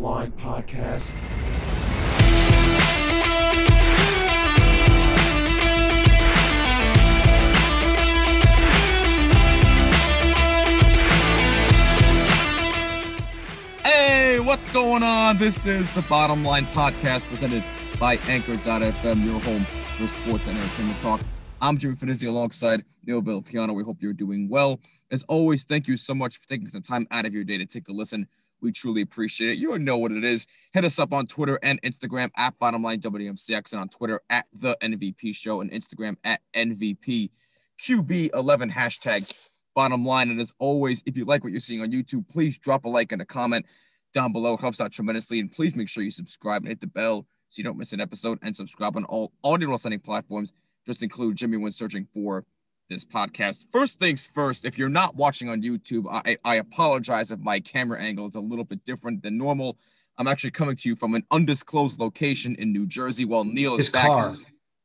Line Podcast. Hey, what's going on? This is the Bottom Line Podcast presented by Anchor.fm, your home for sports and entertainment talk. I'm Jimmy Finizzi alongside Neil Villapiano. We hope you're doing well. As always, thank you so much for taking some time out of your day to take a listen. We truly appreciate it. You already know what it is. Hit us up on Twitter and Instagram at Bottomline WMCX and on Twitter at The NVP Show and Instagram at NVP QB11 hashtag bottom line. And as always, if you like what you're seeing on YouTube, please drop a like and a comment down below. It helps out tremendously. And please make sure you subscribe and hit the bell so you don't miss an episode and subscribe on all audio listening platforms. Just include Jimmy when searching for this podcast. First things first, if you're not watching on YouTube, I, I apologize if my camera angle is a little bit different than normal. I'm actually coming to you from an undisclosed location in New Jersey while Neil is His back. car.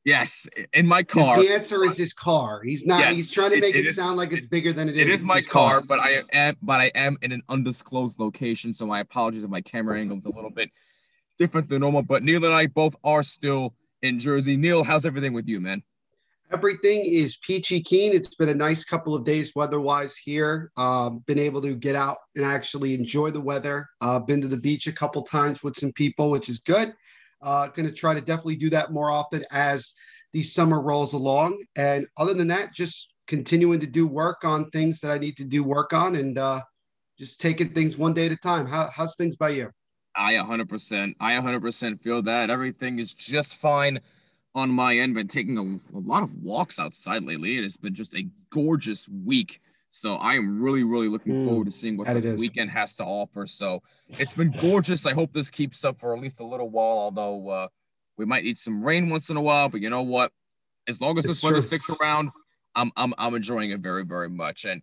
Yes, in my car. The answer is his car. He's not. Yes, he's trying to it- make it it, is- sound like it's bigger than it is. It is my his car, but I am but I am in an undisclosed location, so my apologies if my camera angle is a little bit different than normal. But Neil and I both are still in Jersey. Neil, how's everything with you, man? Everything is peachy keen. It's been a nice couple of days weather-wise here. Um, been able to get out and actually enjoy the weather. Uh, been to the beach a couple times with some people, which is good. Uh, going to try to definitely do that more often as the summer rolls along. And other than that, just continuing to do work on things that I need to do work on, and uh, just taking things one day at a time. How, how's things by you? I 100%. I 100% feel that everything is just fine on my end. Been taking a, a lot of walks outside lately. It has been just a gorgeous week. So I am really, really looking Mm, forward to seeing what the weekend has to offer. So it's been gorgeous. I hope this keeps up for at least a little while, although uh, we might need some rain once in a while. But you know what? As long as It's this weather true. sticks around, I'm, I'm, I'm enjoying it very, very much. And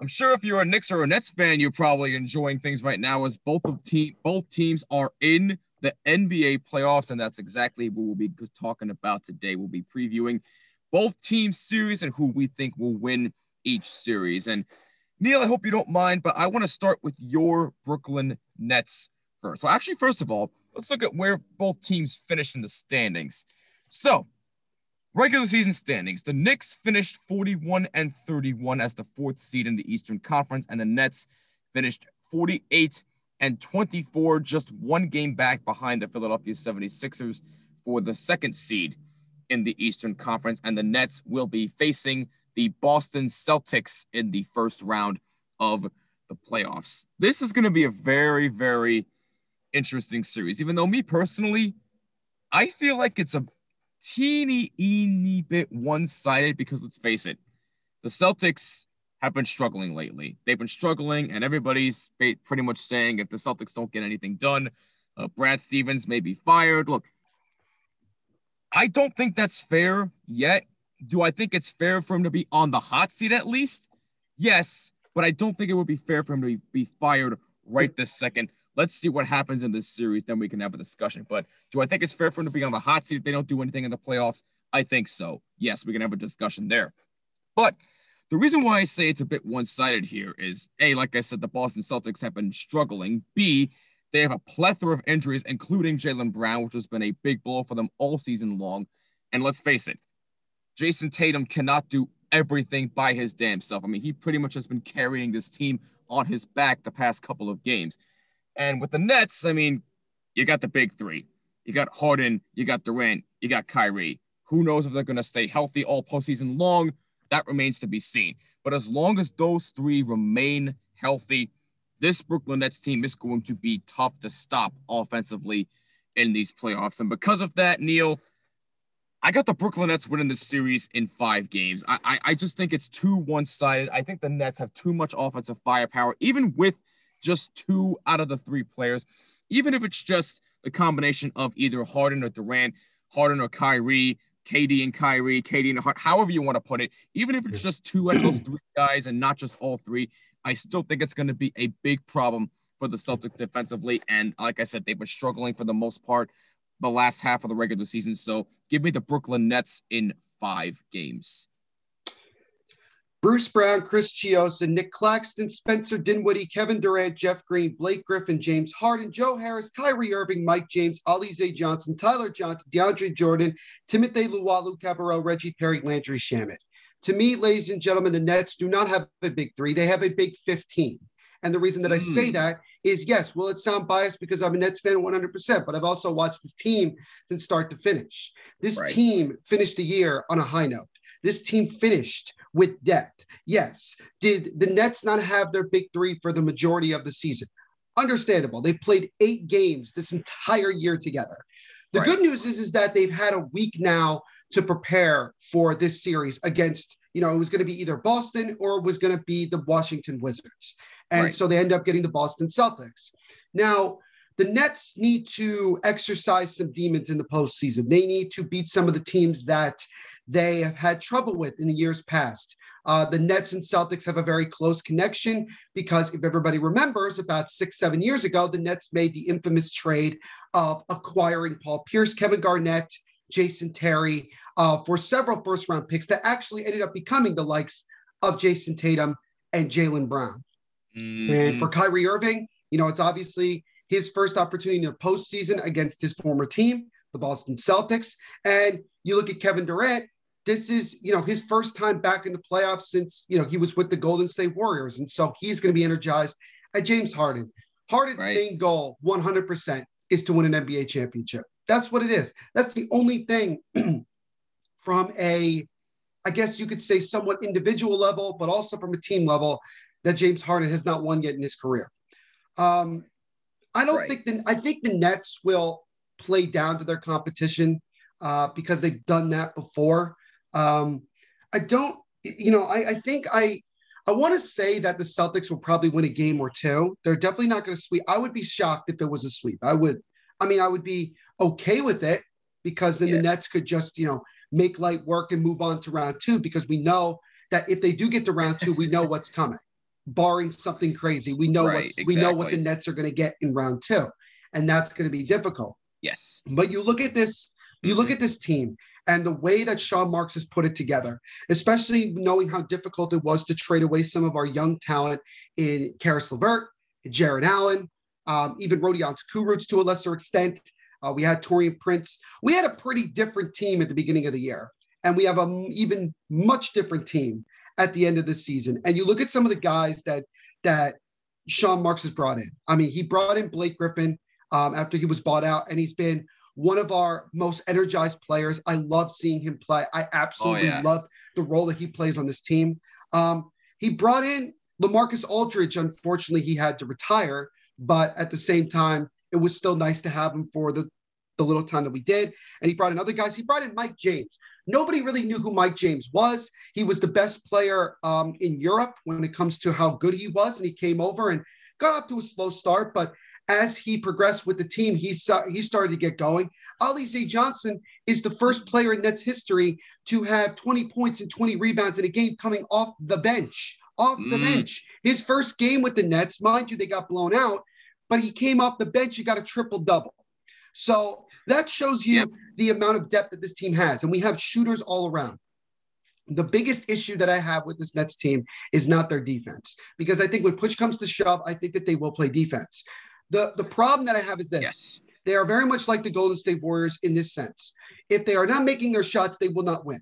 I'm sure if you're a Knicks or a Nets fan, you're probably enjoying things right now as both of team both teams are in the NBA playoffs, and that's exactly what we'll be talking about today. We'll be previewing both teams' series and who we think will win each series. And Neil, I hope you don't mind, but I want to start with your Brooklyn Nets first. Well, actually, first of all, let's look at where both teams finished in the standings. So, regular season standings: the Knicks finished 41 and 31 as the fourth seed in the Eastern Conference, and the Nets finished 48 and 24, just one game back behind the Philadelphia 76ers for the second seed in the Eastern Conference. And the Nets will be facing the Boston Celtics in the first round of the playoffs. This is going to be a very, very interesting series, even though me personally, I feel like it's a teeny, eeny bit one sided because let's face it, the Celtics have been struggling lately. They've been struggling, and everybody's pretty much saying if the Celtics don't get anything done, uh, Brad Stevens may be fired. Look, I don't think that's fair yet. Do I think it's fair for him to be on the hot seat at least? Yes, but I don't think it would be fair for him to be, be fired right this second. Let's see what happens in this series, then we can have a discussion. But do I think it's fair for him to be on the hot seat if they don't do anything in the playoffs? I think so. Yes, we can have a discussion there. But the reason why I say it's a bit one sided here is A, like I said, the Boston Celtics have been struggling. B, they have a plethora of injuries, including Jaylen Brown, which has been a big blow for them all season long. And let's face it, Jayson Tatum cannot do everything by his damn self. I mean, he pretty much has been carrying this team on his back the past couple of games. And with the Nets, I mean, you got the big three. You got Harden, you got Durant, you got Kyrie. Who knows if they're going to stay healthy all postseason long? That remains to be seen. But as long as those three remain healthy, this Brooklyn Nets team is going to be tough to stop offensively in these playoffs. And because of that, Neil, I got the Brooklyn Nets winning this series in five games. I, I, I just think it's too one sided. I think the Nets have too much offensive firepower, even with just two out of the three players, even if it's just the combination of either Harden or Durant, Harden or Kyrie, KD and Kyrie, KD and Hart, however you want to put it, even if it's just two out of those three guys and not just all three, I still think it's going to be a big problem for the Celtics defensively. And like I said, they've been struggling for the most part the last half of the regular season. So give me the Brooklyn Nets in five games. Bruce Brown, Chris Chiozza, Nick Claxton, Spencer Dinwiddie, Kevin Durant, Jeff Green, Blake Griffin, James Harden, Joe Harris, Kyrie Irving, Mike James, Alize Johnson, Tyler Johnson, DeAndre Jordan, Timothé Luwawu-Cabarrot, Reggie Perry, Landry Shamet. To me, ladies and gentlemen, the Nets do not have a big three. They have a big 15. And the reason that I say hmm. that is yes, will it sound biased because I'm a Nets fan 100%, but I've also watched this team from start to finish. This right. team finished the year on a high note. This team finished with depth. Yes. Did the Nets not have their big three for the majority of the season? Understandable. They've played eight games this entire year together. The right. good news is, is that they've had a week now to prepare for this series against, you know, it was going to be either Boston or it was going to be the Washington Wizards. And right. so they end up getting the Boston Celtics. Now, the Nets need to exercise some demons in the postseason. They need to beat some of the teams that they have had trouble with in the years past. Uh, the Nets and Celtics have a very close connection because if everybody remembers, about six, seven years ago, the Nets made the infamous trade of acquiring Paul Pierce, Kevin Garnett, Jason Terry uh, for several first round picks that actually ended up becoming the likes of Jayson Tatum and Jaylen Brown. Mm-hmm. And for Kyrie Irving, you know, it's obviously his first opportunity in the postseason against his former team, the Boston Celtics. And you look at Kevin Durant, this is, you know, his first time back in the playoffs since, you know, he was with the Golden State Warriors. And so he's going to be energized at James Harden. Harden's right. main goal, 100%, is to win an NBA championship. That's what it is. That's the only thing from a, I guess you could say, somewhat individual level, but also from a team level that James Harden has not won yet in his career. Um, I don't right. think the I think the Nets will play down to their competition uh, because they've done that before. Um, I don't, you know, I, I think I I want to say that the Celtics will probably win a game or two. They're definitely not going to sweep. I would be shocked if it was a sweep. I would. I mean, I would be okay with it because then yeah. the Nets could just, you know, make light work and move on to round two because we know that if they do get to round two, we know what's coming barring something crazy. We know right, exactly. we know what the Nets are going to get in round two, and that's going to be difficult. Yes. But you look at this, you look mm-hmm. at this team and the way that Sean Marks has put it together, especially knowing how difficult it was to trade away some of our young talent in Caris LeVert, Jarrett Allen, um, even Rodions Kurucs to a lesser extent. Uh, we had Taurean Prince. We had a pretty different team at the beginning of the year, and we have an even much different team at the end of the season. And you look at some of the guys that that Sean Marks has brought in. I mean, he brought in Blake Griffin um, after he was bought out, and he's been one of our most energized players. I love seeing him play. I absolutely oh, yeah. love the role that he plays on this team. Um, he brought in LaMarcus Aldridge. Unfortunately, he had to retire, but at the same time, it was still nice to have him for the the little time that we did. And he brought in other guys. He brought in Mike James. Nobody really knew who Mike James was. He was the best player um, in Europe when it comes to how good he was. And he came over and got up to a slow start. But as he progressed with the team, he, saw, he started to get going. Ali Alize Johnson is the first player in Nets history to have 20 points and 20 rebounds in a game coming off the bench. Off the mm. bench. His first game with the Nets, mind you, they got blown out, but he came off the bench. He got a triple double. So that shows you yep. The amount of depth that this team has. And we have shooters all around. The biggest issue that I have with this Nets team is not their defense, because I think when push comes to shove, I think that they will play defense. The, the problem that I have is this yes. they are very much like the Golden State Warriors in this sense. If they are not making their shots, they will not win.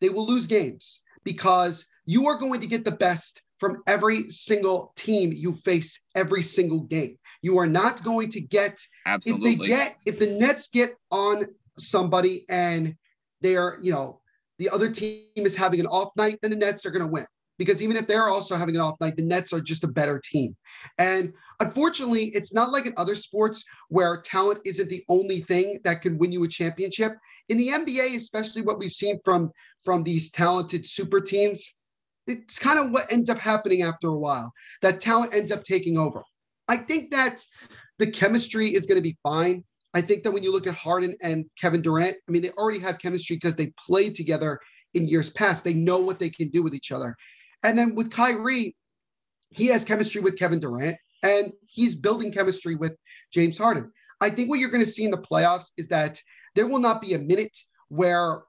They will lose games because you are going to get the best from every single team you face every single game. You are not going to get Absolutely. if they get if the Nets get on somebody and they are, you know, the other team is having an off night, then the Nets are going to win. Because even if they're also having an off night, the Nets are just a better team. And unfortunately, it's not like in other sports where talent isn't the only thing that can win you a championship. In the NBA, especially what we've seen from from these talented super teams, it's kind of what ends up happening after a while. That talent ends up taking over. I think that the chemistry is going to be fine. I think that when you look at Harden and Kevin Durant, I mean, they already have chemistry because they played together in years past. They know what they can do with each other. And then with Kyrie, he has chemistry with Kevin Durant and he's building chemistry with James Harden. I think what you're going to see in the playoffs is that there will not be a minute where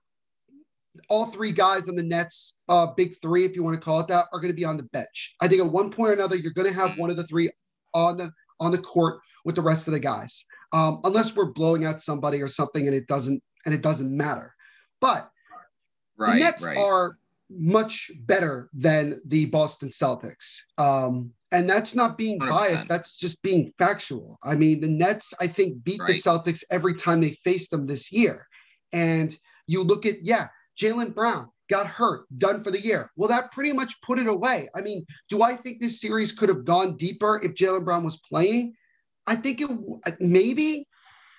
all three guys on the Nets, uh, big three, if you want to call it that, are going to be on the bench. I think at one point or another, you're going to have one of the three on the on the court with the rest of the guys, um, unless we're blowing out somebody or something, and it doesn't and it doesn't matter. But right, the Nets right. are much better than the Boston Celtics. Um, and that's not being 100%. biased, that's just being factual. I mean, the Nets, I think, beat right. the Celtics every time they faced them this year. And you look at, yeah, Jaylen Brown got hurt, done for the year. Well, that pretty much put it away. I mean, do I think this series could have gone deeper if Jaylen Brown was playing? I think it maybe,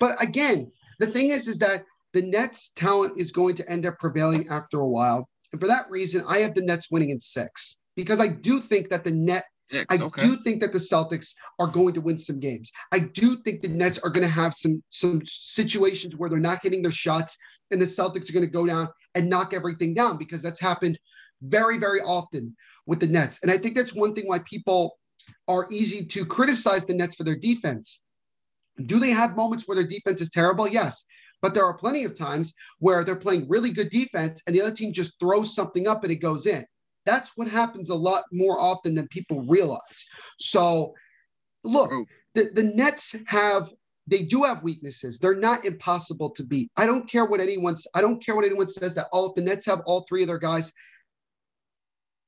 but again, the thing is, is that the Nets talent is going to end up prevailing after a while. And for that reason, I have the Nets winning in six because I do think that the net Six, I okay. do think that the Celtics are going to win some games. I do think the Nets are going to have some some situations where they're not getting their shots, and the Celtics are going to go down and knock everything down because that's happened very very often with the Nets. And I think that's one thing why people are easy to criticize the Nets for their defense. Do they have moments where their defense is terrible? Yes. But there are plenty of times where they're playing really good defense and the other team just throws something up and it goes in. That's what happens a lot more often than people realize. So, look, the, the Nets have they do have weaknesses. They're not impossible to beat. I don't care what anyone's. I don't care what anyone says that all the Nets have all three of their guys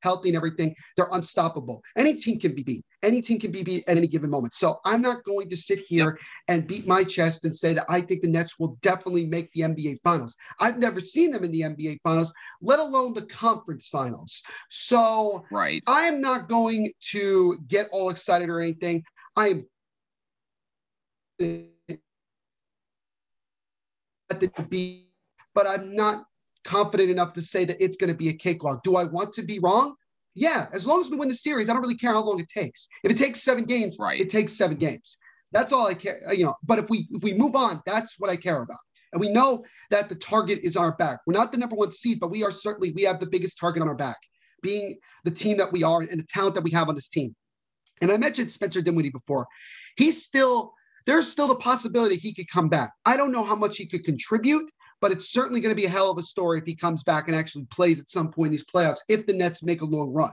healthy and everything, they're unstoppable. Any team can be beat. Any team can be beat at any given moment. So I'm not going to sit here and beat my chest and say that I think the Nets will definitely make the NBA finals. I've never seen them in the NBA finals, let alone the conference finals. So right. I am not going to get all excited or anything. I am at the beat, but I'm not confident enough to say that it's going to be a cakewalk. Do I want to be wrong? Yeah, as long as we win the series, I don't really care how long it takes. If it takes seven games, right. it takes seven games. That's all I care. Uh, you know, but if we if we move on, that's what I care about. And we know that the target is on our back. We're not the number one seed, but we are certainly we have the biggest target on our back, being the team that we are and the talent that we have on this team. And I mentioned Spencer Dinwiddie before. He's still there's still the possibility he could come back. I don't know how much he could contribute but it's certainly going to be a hell of a story if he comes back and actually plays at some point in these playoffs if the Nets make a long run.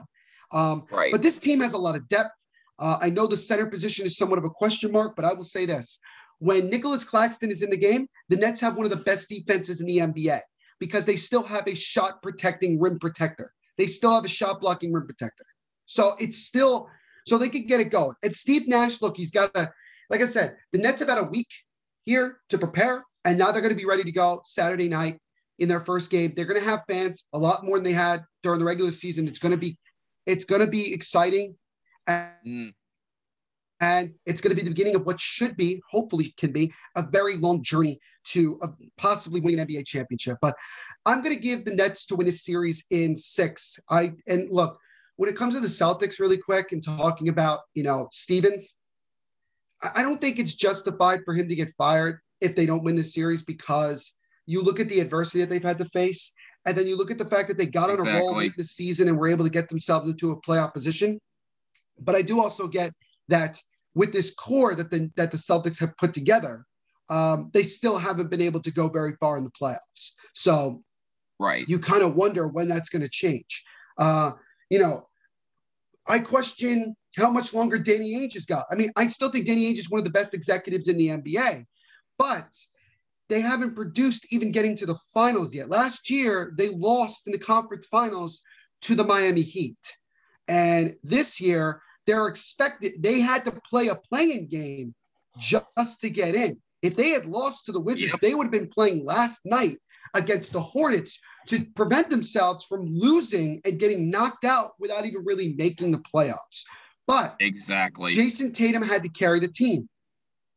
Um, right. But this team has a lot of depth. Uh, I know the center position is somewhat of a question mark, but I will say this. When Nicholas Claxton is in the game, the Nets have one of the best defenses in the NBA because they still have a shot protecting rim protector. They still have a shot blocking rim protector. So it's still, so they can get it going. And Steve Nash, look, he's got a, like I said, the Nets have had a week here to prepare. And now they're going to be ready to go Saturday night in their first game. They're going to have fans a lot more than they had during the regular season. It's going to be it's going to be exciting. And, mm. and it's going to be the beginning of what should be, hopefully can be, a very long journey to uh, possibly winning an NBA championship. But I'm going to give the Nets to win a series in six. I and look, when it comes to the Celtics, really quick, and talking about you know Stevens, I don't think it's justified for him to get fired if they don't win the series because you look at the adversity that they've had to face, and then you look at the fact that they got exactly. on a roll late this season and were able to get themselves into a playoff position. But I do also get that with this core that the that the Celtics have put together, um, they still haven't been able to go very far in the playoffs. So, right, you kind of wonder when that's going to change. Uh, you know, I question how much longer Danny Ainge has got. I mean, I still think Danny Ainge is one of the best executives in the NBA, but they haven't produced even getting to the finals yet. Last year, they lost in the conference finals to the Miami Heat. And this year, they're expected, they had to play a playing game just to get in. If they had lost to the Wizards, yep. they would have been playing last night against the Hornets to prevent themselves from losing and getting knocked out without even really making the playoffs. But exactly, Jayson Tatum had to carry the team.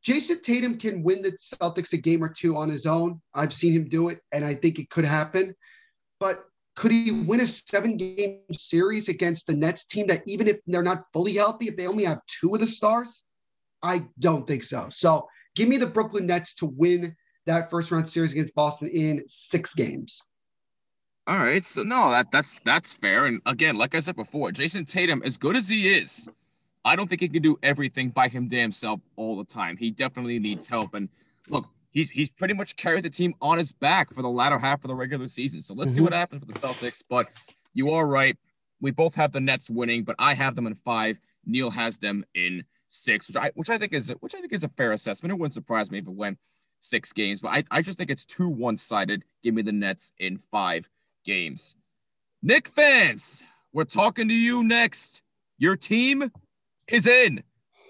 Jayson Tatum can win the Celtics a game or two on his own. I've seen him do it, and I think it could happen. But could he win a seven game series against the Nets team that, even if they're not fully healthy, if they only have two of the stars? I don't think so. So give me the Brooklyn Nets to win that first round series against Boston in six games. All right, so no, that that's that's fair. And again, like I said before, Jayson Tatum, as good as he is, I don't think he can do everything by him damn self all the time. He definitely needs help. And look, he's he's pretty much carried the team on his back for the latter half of the regular season. So let's mm-hmm. see what happens with the Celtics. But you are right. We both have the Nets winning, but I have them in five. Neil has them in six, which I which I think is which I think is a fair assessment. It wouldn't surprise me if it went six games, but I, I just think it's too one-sided. Give me the Nets in five games. Knick fans, we're talking to you next. Your team is in,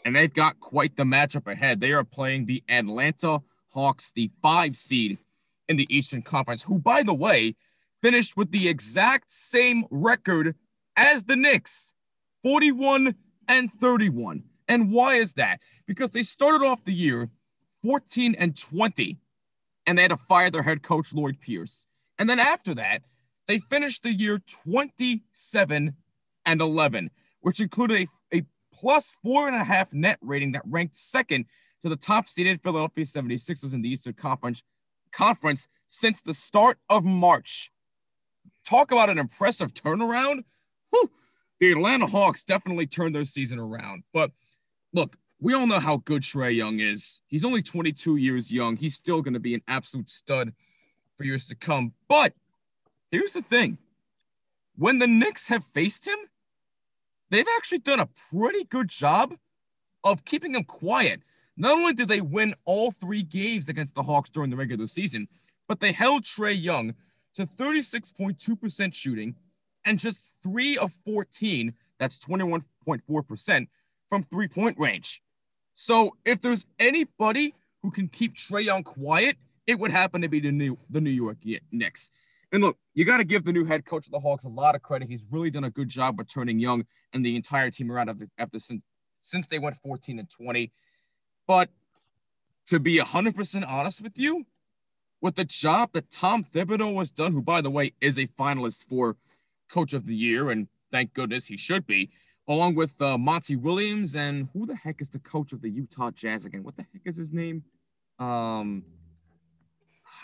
and they've got quite the matchup ahead. They are playing the Atlanta Hawks, the five seed in the Eastern Conference, who, by the way, finished with the exact same record as the Knicks 41 and 31. And why is that? Because they started off the year 14 and 20, and they had to fire their head coach, Lloyd Pierce. And then after that, they finished the year 27 and 11, which included a, a plus four and a half net rating that ranked second to the top seeded Philadelphia 76ers in the Eastern Conference, conference since the start of March. Talk about an impressive turnaround. Whew, the Atlanta Hawks definitely turned their season around. But look, we all know how good Trae Young is. He's only 22 years young. He's still going to be an absolute stud for years to come. But here's the thing when the Knicks have faced him, they've actually done a pretty good job of keeping him quiet. Not only did they win all three games against the Hawks during the regular season, but they held Trae Young to 36.2% shooting and just three of 14, that's 21.4%, from three point range. So if there's anybody who can keep Trae Young quiet, it would happen to be the new the New York Knicks. And look, you got to give the new head coach of the Hawks a lot of credit. He's really done a good job with turning Young and the entire team around after, after since, since they went 14 and 20. But to be 100% honest with you, with the job that Tom Thibodeau has done, who, by the way, is a finalist for Coach of the Year, and thank goodness he should be, along with uh, Monty Williams and who the heck is the coach of the Utah Jazz again? What the heck is his name? Um,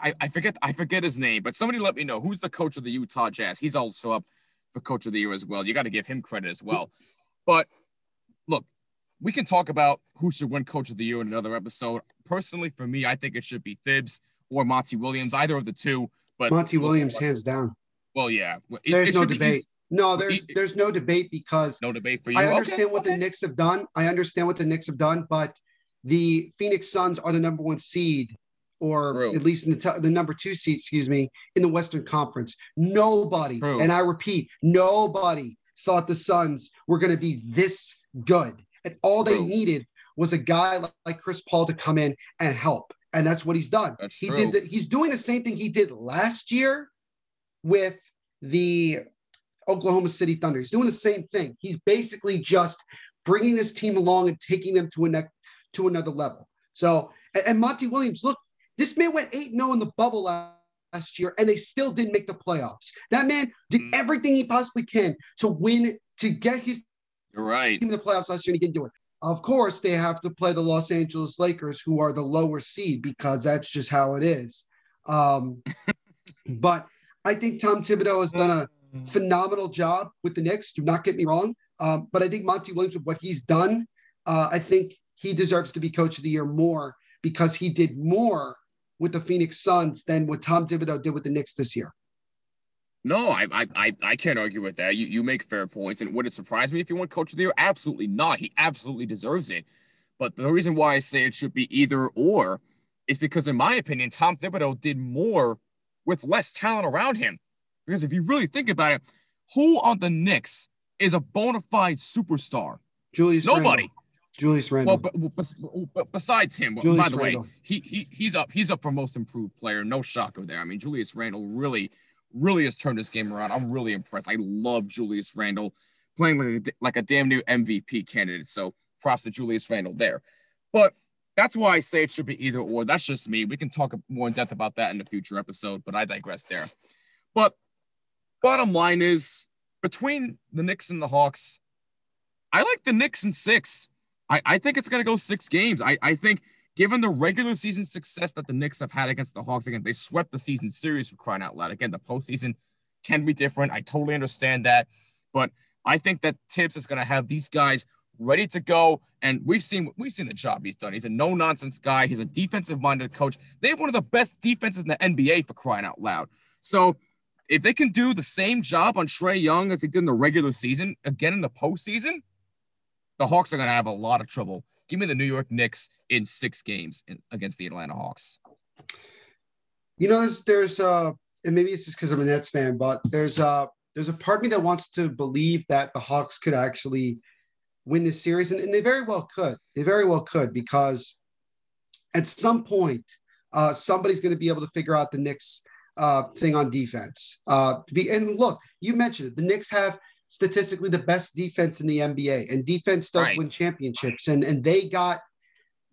I, I forget I forget his name, but somebody let me know who's the coach of the Utah Jazz. He's also up for Coach of the Year as well. You got to give him credit as well. But look, we can talk about who should win Coach of the Year in another episode. Personally, for me, I think it should be Thibs or Monty Williams, either of the two. But Monty Williams, hands down. Well, yeah, it, there's it no debate. No, there's there's no debate because no debate for you. I understand okay, what okay. the Knicks have done. I understand what the Knicks have done, but the Phoenix Suns are the number one seed, or True. at least in the, t- the number two seed, excuse me, in the Western Conference. Nobody, True. and I repeat, nobody thought the Suns were going to be this good, and all true. they needed was a guy like, like Chris Paul to come in and help, and that's what he's done. That's he did. The, he's doing the same thing he did last year with the Oklahoma City Thunder. He's doing the same thing. He's basically just bringing this team along and taking them to a ne- to another level. So, and, and Monty Williams, look, this man went 8 0 in the bubble last year, and they still didn't make the playoffs. That man did mm. everything he possibly can to win, to get his You're right. team in the playoffs last year, and he didn't do it. Of course, they have to play the Los Angeles Lakers, who are the lower seed, because that's just how it is. Um, but I think Tom Thibodeau has done a phenomenal job with the Knicks. Do not get me wrong. Um, but I think Monty Williams, with what he's done, uh, I think he deserves to be coach of the year more because he did more with the Phoenix Suns than what Tom Thibodeau did with the Knicks this year. No, I, I I can't argue with that. You you make fair points. And would it surprise me if he won coach of the year? Absolutely not. He absolutely deserves it. But the reason why I say it should be either or is because, in my opinion, Tom Thibodeau did more with less talent around him. Because if you really think about it, who on the Knicks is a bona fide superstar? Julius. Nobody. Randle. Julius Randle. Well, but, but besides him, Julius by the way, he, he he's up he's up for most improved player. No shocker there. I mean, Julius Randle really, really has turned this game around. I'm really impressed. I love Julius Randle playing like a, like a damn new MVP candidate. So props to Julius Randle there. But that's why I say it should be either or. That's just me. We can talk more in depth about that in the future episode, but I digress there. But bottom line is between the Knicks and the Hawks, I like the Knicks in six. I, I think it's going to go six games. I, I think given the regular season success that the Knicks have had against the Hawks, again, they swept the season series for crying out loud. Again, the postseason can be different. I totally understand that. But I think that Thibs is going to have these guys ready to go. And we've seen we've seen the job he's done. He's a no nonsense guy. He's a defensive minded coach. They have one of the best defenses in the NBA for crying out loud. So if they can do the same job on Trae Young as they did in the regular season again in the postseason, the Hawks are going to have a lot of trouble. Give me the New York Knicks in six games in, against the Atlanta Hawks. You know, there's, there's uh, and maybe it's just because I'm a Nets fan, but there's uh, there's a part of me that wants to believe that the Hawks could actually win this series, and, and they very well could. They very well could because at some point, uh, somebody's going to be able to figure out the Knicks uh, thing on defense. Uh, be, and look, you mentioned it. The Knicks have statistically the best defense in the NBA, and defense does right. win championships. And and they got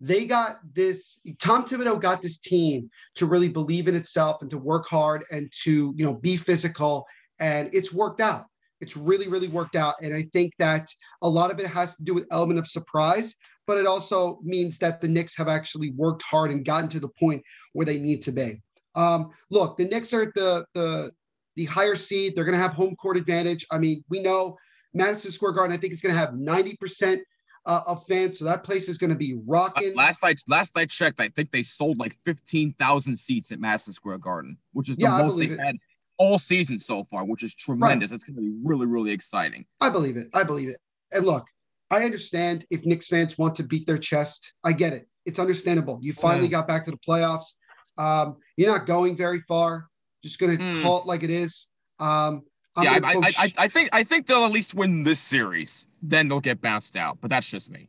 they got this. Tom Thibodeau got this team to really believe in itself and to work hard and to you know be physical, and it's worked out. It's really really worked out, and I think that a lot of it has to do with element of surprise, but it also means that the Knicks have actually worked hard and gotten to the point where they need to be. Um, look, the Knicks are the the the higher seed. They're going to have home court advantage. I mean, we know Madison Square Garden. I think it's going to have ninety percent uh, of fans, so that place is going to be rocking. Last I last I checked, I think they sold like fifteen thousand seats at Madison Square Garden, which is the yeah, most they've had all season so far, which is tremendous. Right. It's going to be really really exciting. I believe it. I believe it. And look, I understand if Knicks fans want to beat their chest. I get it. It's understandable. You finally yeah. got back to the playoffs. Um, you're not going very far. Just going to mm. call it like it is. Um, yeah, I, I, I, I, think I think they'll at least win this series. Then they'll get bounced out, but that's just me.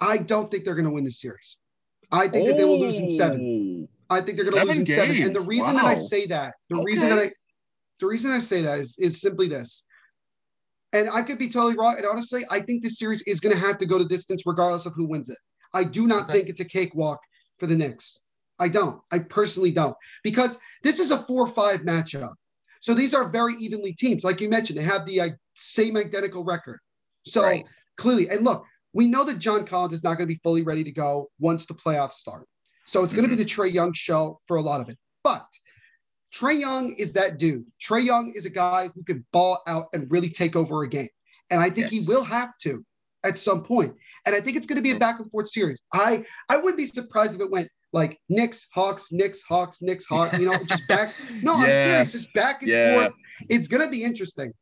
I don't think they're going to win this series. I think oh, that they will lose in seven. Oh, I think they're going to lose in games. seven. And the reason wow. that I say that, the okay. reason that I, the reason I say that is is simply this. And I could be totally wrong. And honestly, I think this series is going to have to go to distance regardless of who wins it. I do not okay. think it's a cakewalk for the Knicks. I don't. I personally don't because this is a four-five matchup. So these are very evenly teams. Like you mentioned, they have the uh, same identical record. So right. clearly, and look, we know that John Collins is not going to be fully ready to go once the playoffs start. So it's mm-hmm. going to be the Trae Young show for a lot of it. But Trae Young is that dude. Trae Young is a guy who can ball out and really take over a game. And I think yes. he will have to at some point. And I think it's going to be a back and forth series. I I wouldn't be surprised if it went like Knicks, Hawks, Knicks, Hawks, Knicks, Hawks. You know, just back. No, yeah. I'm serious. Just back and yeah. forth. It's to be interesting.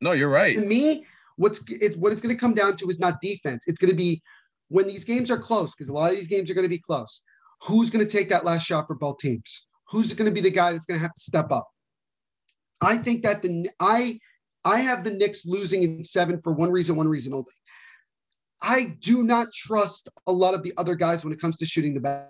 No, you're right. To me, what's it's what it's going to come down to is not defense. It's going to be when these games are close because a lot of these games are going to be close. Who's going to take that last shot for both teams? Who's going to be the guy that's going to have to step up? I think that the I I have the Knicks losing in seven for one reason, one reason only. I do not trust a lot of the other guys when it comes to shooting the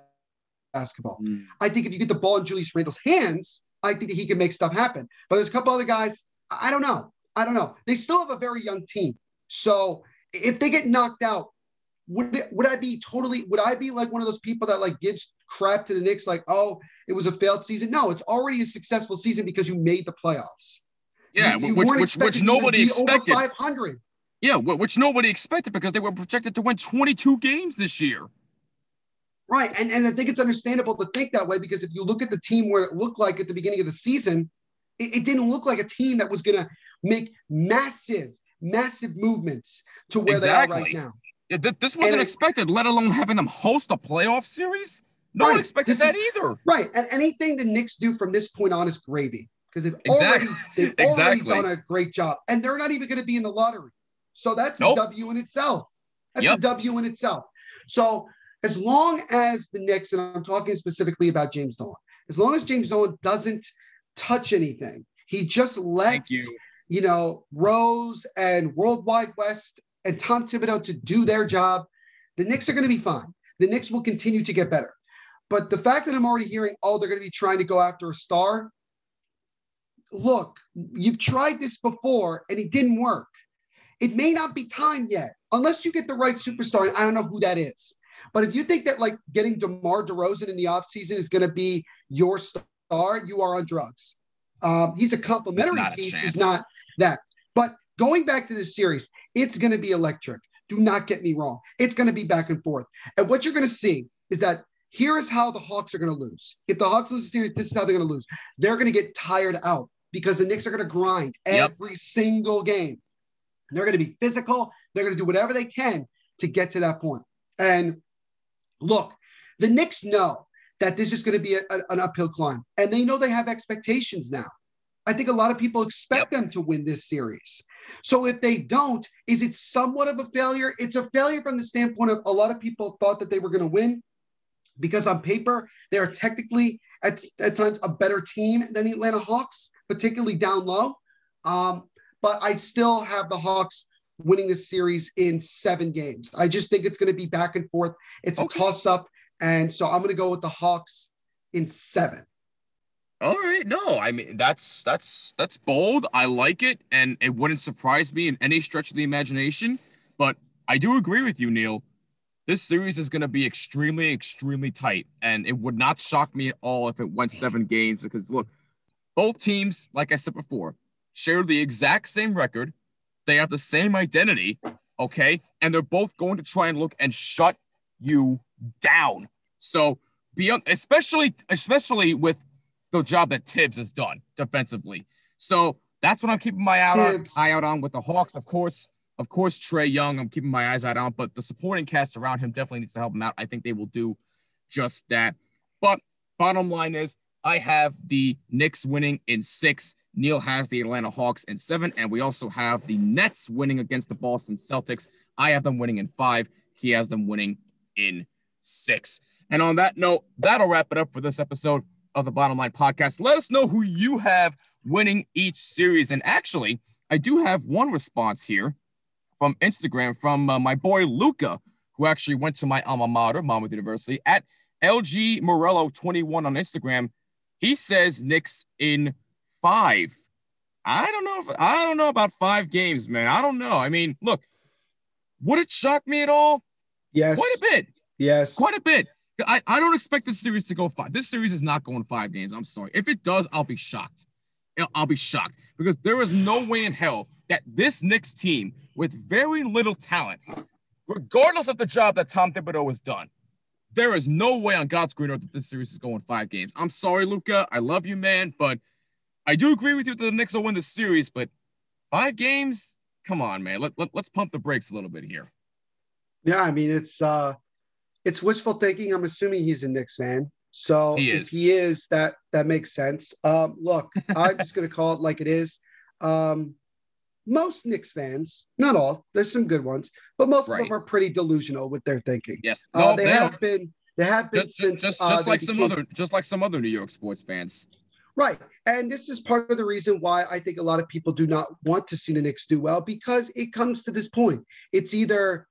basketball. Mm. I think if you get the ball in Julius Randle's hands, I think that he can make stuff happen. But there's a couple other guys, I don't know. I don't know. They still have a very young team. So if they get knocked out, would it, would I be totally would I be like one of those people that like gives crap to the Knicks like oh it was a failed season? No, it's already a successful season because you made the playoffs. Yeah, you, you which which, which nobody expected. Five hundred. Yeah, which nobody expected because they were projected to win 22 games this year. Right. And, and I think it's understandable to think that way because if you look at the team where it looked like at the beginning of the season, it, it didn't look like a team that was going to make massive, massive movements to where exactly. they are right now. Yeah, th- this wasn't and expected, let alone having them host a playoff series. No right. one expected that is, either. Right. And anything the Knicks do from this point on is gravy because they've exactly. already they've exactly. already done a great job. And they're not even going to be in the lottery. So that's nope. a W in itself. That's yep. a W in itself. So as long as the Knicks, and I'm talking specifically about James Dolan, as long as James Dolan doesn't touch anything, he just lets you. you know Rose and World Wide Wes and Tom Thibodeau to do their job, the Knicks are going to be fine. The Knicks will continue to get better. But the fact that I'm already hearing, oh, they're going to be trying to go after a star. Look, you've tried this before and it didn't work. It may not be time yet, unless you get the right superstar. And I don't know who that is. But if you think that like getting DeMar DeRozan in the offseason is going to be your star, you are on drugs. Um, he's a complementary piece. He's not that. But going back to this series, it's going to be electric. Do not get me wrong. It's going to be back and forth. And what you're going to see is that here is how the Hawks are going to lose. If the Hawks lose the series, this is how they're going to lose. They're going to get tired out because the Knicks are going to grind every yep. single game. They're going to be physical. They're going to do whatever they can to get to that point. And look, the Knicks know that this is going to be a, a, an uphill climb, and they know they have expectations now. I think a lot of people expect them to win this series. So if they don't, is it somewhat of a failure? It's a failure from the standpoint of a lot of people thought that they were going to win because on paper they are technically at, at times a better team than the Atlanta Hawks, particularly down low. Um, but I still have the Hawks winning this series in seven games. I just think it's going to be back and forth. It's okay. a toss up. And so I'm going to go with the Hawks in seven. All right, no, I mean that's that's that's bold. I like it, and it wouldn't surprise me in any stretch of the imagination. But I do agree with you, Neil. This series is going to be extremely, extremely tight, and it would not shock me at all if it went seven games. Because look, both teams, like I said before, share the exact same record. They have the same identity, okay, and they're both going to try and look and shut you down. So beyond, especially, especially with the job that Thibs has done defensively. So that's what I'm keeping my eye out, eye out on with the Hawks. Of course, of course, Trae Young, I'm keeping my eyes out on, but the supporting cast around him definitely needs to help him out. I think they will do just that. But bottom line is, I have the Knicks winning in six. Neil has the Atlanta Hawks in seven, and we also have the Nets winning against the Boston Celtics. I have them winning in five. He has them winning in six. And on that note, that'll wrap it up for this episode of the Bottom Line Podcast. Let us know who you have winning each series. And actually, I do have one response here from Instagram from uh, my boy Luca, who actually went to my alma mater, Monmouth University, at LG Morello 21 on Instagram. He says Knicks in five. I don't know if I don't know about five games, man. I don't know. I mean, look, would it shock me at all? Yes. Quite a bit. Yes. Quite a bit. I, I don't expect this series to go five. This series is not going five games. I'm sorry. If it does, I'll be shocked. I'll be shocked because there is no way in hell that this Knicks team, with very little talent, regardless of the job that Tom Thibodeau has done, there is no way on God's green earth that this series is going five games. I'm sorry, Luca. I love you, man, but I do agree with you that the Knicks will win the series. But five games, come on, man. Let, let, let's pump the brakes a little bit here. Yeah, I mean it's uh it's wishful thinking. I'm assuming he's a Knicks fan. So he if he is, that that makes sense. Um, look, I'm just gonna call it like it is. Um, most Knicks fans, not all, there's some good ones, but most right. of them are pretty delusional with their thinking. Yes, no, uh, they, they have been. They have been just, since just, just uh, like some other, just like some other New York sports fans. Right, and this is part of the reason why I think a lot of people do not want to see the Knicks do well because it comes to this point. It's either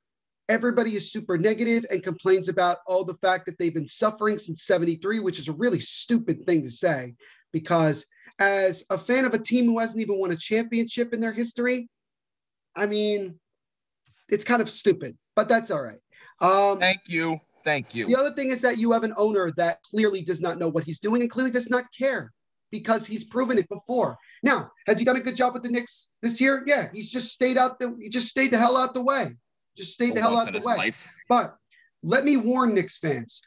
everybody is super negative and complains about all the fact that they've been suffering since 73 which is a really stupid thing to say because as a fan of a team who hasn't even won a championship in their history i mean it's kind of stupid but that's all right. Um, thank you. Thank you. the other thing is that you have an owner that clearly does not know what he's doing and clearly does not care because he's proven it before. Now has he done a good job with the Knicks this year? Yeah he's just stayed out the he just stayed the hell out the way. Just stayed the hell out of the way. Life. But let me warn Knicks fans: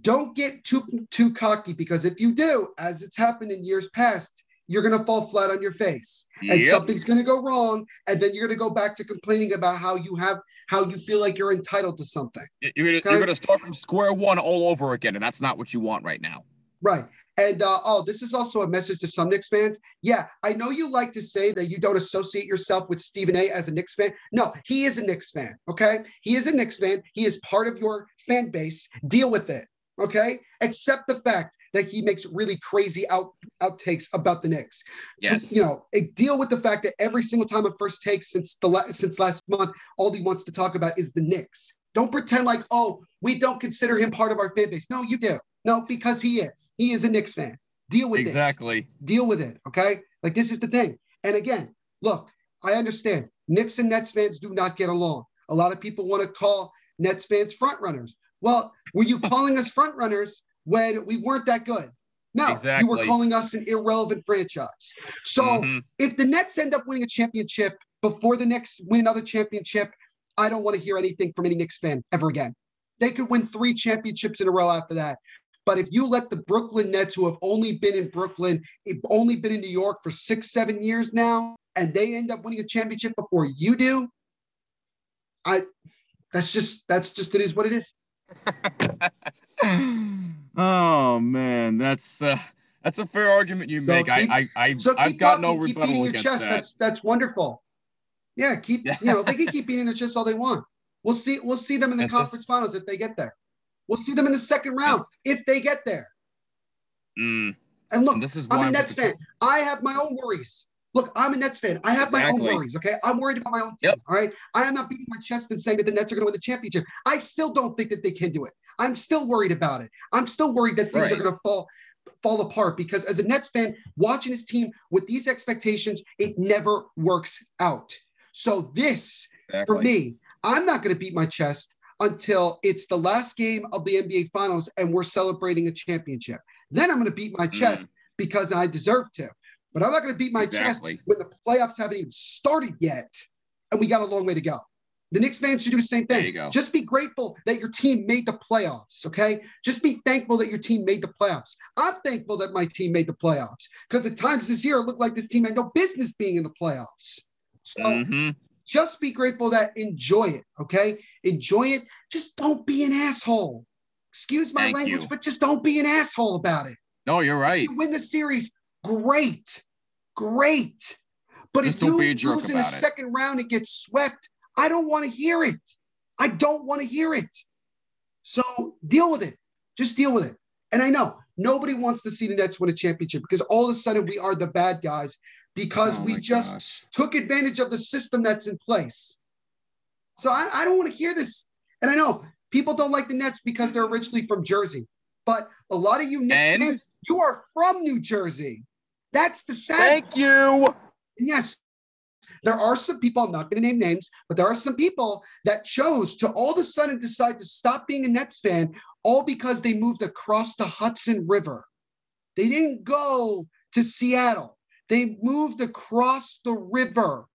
don't get too too cocky because if you do, as it's happened in years past, you're going to fall flat on your face and yep. something's going to go wrong and then you're going to go back to complaining about how you have how you feel like you're entitled to something you're going okay? to start from square one all over again and that's not what you want right now right and uh, oh, this is also a message to some Knicks fans. Yeah, I know you like to say that you don't associate yourself with Stephen A as a Knicks fan. No, he is a Knicks fan. Okay, he is a Knicks fan. He is part of your fan base. Deal with it. Okay, except the fact that he makes really crazy out outtakes about the Knicks. Yes, you know, deal with the fact that every single time a first take since the la- since last month, all he wants to talk about is the Knicks. Don't pretend like, oh, we don't consider him part of our fan base. No, you do. No, because he is. He is a Knicks fan. Deal with exactly. it. Exactly. Deal with it. Okay. Like this is the thing. And again, look, I understand Knicks and Nets fans do not get along. A lot of people want to call Nets fans front runners. Well, were you calling us front runners when we weren't that good? No, exactly. you were calling us an irrelevant franchise. So mm-hmm. if the Nets end up winning a championship before the Knicks win another championship, I don't want to hear anything from any Knicks fan ever again. They could win three championships in a row after that. But if you let the Brooklyn Nets, who have only been in Brooklyn, only been in New York for six, seven years now, and they end up winning a championship before you do, I that's just that's just it is what it is. Oh man, that's uh, that's a fair argument you make. So keep, I I, I so I've got no rebuttal against chest. that. That's that's wonderful. Yeah, keep you know they can keep beating their chest all they want. We'll see. We'll see them in the conference this, finals if they get there. We'll see them in the second round if they get there. Mm, and look, this is I'm a Nets fan. I have my own worries. Look, I'm a Nets fan. I have exactly. my own worries. Okay, I'm worried about my own team. Yep. All right, I am not beating my chest and saying that the Nets are going to win the championship. I still don't think that they can do it. I'm still worried about it. I'm still worried that things right. are going to fall fall apart because as a Nets fan, watching his team with these expectations, it never works out. So this, exactly. for me, I'm not going to beat my chest until it's the last game of the NBA Finals and we're celebrating a championship. Then I'm going to beat my mm. chest mm. because I deserve to. But I'm not going to beat my exactly. chest when the playoffs haven't even started yet and we got a long way to go. The Knicks fans should do the same thing. Just be grateful that your team made the playoffs, okay? Just be thankful that your team made the playoffs. I'm thankful that my team made the playoffs because at times this year it looked like this team had no business being in the playoffs. So mm-hmm. just be grateful that enjoy it, okay? Enjoy it. Just don't be an asshole. Excuse my Thank language, you. but just don't be an asshole about it. No, you're right. You win the series, great, great. But just if you lose in a second round and get swept, I don't want to hear it. I don't want to hear it. So deal with it. Just deal with it. And I know nobody wants to see the Nets win a championship because all of a sudden we are the bad guys because oh we just gosh. took advantage of the system that's in place. So I, I don't want to hear this. And I know people don't like the Nets because they're originally from Jersey, but a lot of you Nets and? fans, you are from New Jersey. That's the sad. Thank you. And yes, there are some people, I'm not going to name names, but there are some people that chose to all of a sudden decide to stop being a Nets fan, all because they moved across the Hudson River. They didn't go to Seattle, they moved across the river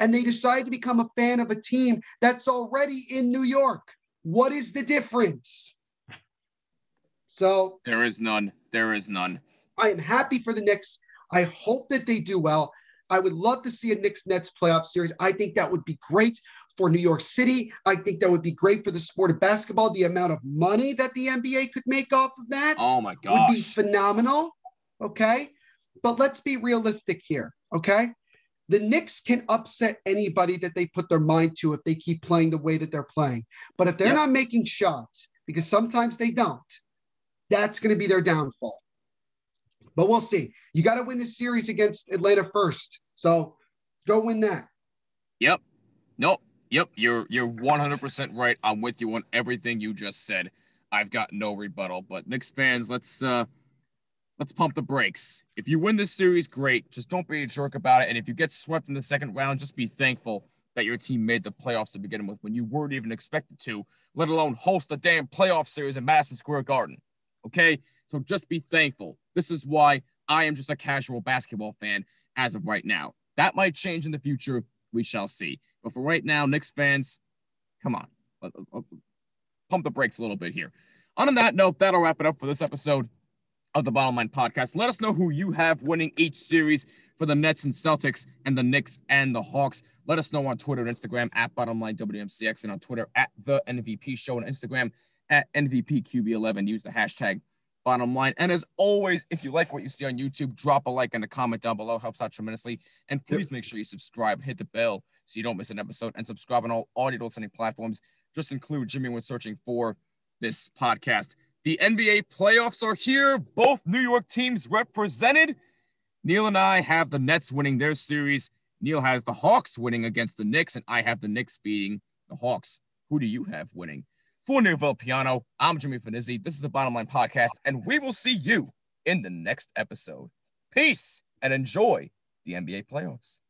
and they decided to become a fan of a team that's already in New York. What is the difference? So there is none. There is none. I am happy for the Knicks. I hope that they do well. I would love to see a Knicks Nets playoff series. I think that would be great for New York City. I think that would be great for the sport of basketball. The amount of money that the NBA could make off of that oh my gosh. would be phenomenal. Okay. But let's be realistic here. Okay. The Knicks can upset anybody that they put their mind to if they keep playing the way that they're playing. But if they're yep. not making shots, because sometimes they don't, that's going to be their downfall. But we'll see. You got to win the series against Atlanta first. So go win that. Yep. Nope. Yep. You're you're 100% right. I'm with you on everything you just said. I've got no rebuttal. But Knicks fans, let's uh let's pump the brakes. If you win this series, great. Just don't be a jerk about it. And if you get swept in the second round, just be thankful that your team made the playoffs to begin with when you weren't even expected to, let alone host a damn playoff series in Madison Square Garden. Okay? So just be thankful. This is why I am just a casual basketball fan as of right now. That might change in the future. We shall see. But for right now, Knicks fans, come on, uh, uh, uh, pump the brakes a little bit here. On that note, that'll wrap it up for this episode of the Bottom Line Podcast. Let us know who you have winning each series for the Nets and Celtics and the Knicks and the Hawks. Let us know on Twitter and Instagram at Bottom Line WMCX and on Twitter at the NVP Show and Instagram at NVPQB11. Use the hashtag bottom line. And as always, if you like what you see on YouTube, drop a like and a comment down below. Helps out tremendously. And please make sure you subscribe, hit the bell so you don't miss an episode, and subscribe on all audio listening platforms. Just include Jimmy when searching for this podcast. The NBA playoffs are here. Both New York teams represented. Neil and I have the Nets winning their series. Neil has the Hawks winning against the Knicks, and I have the Knicks beating the Hawks. Who do you have winning? For Neil Villapiano, I'm Jimmy Finizzi. This is the Bottom Line Podcast, and we will see you in the next episode. Peace and enjoy the NBA playoffs.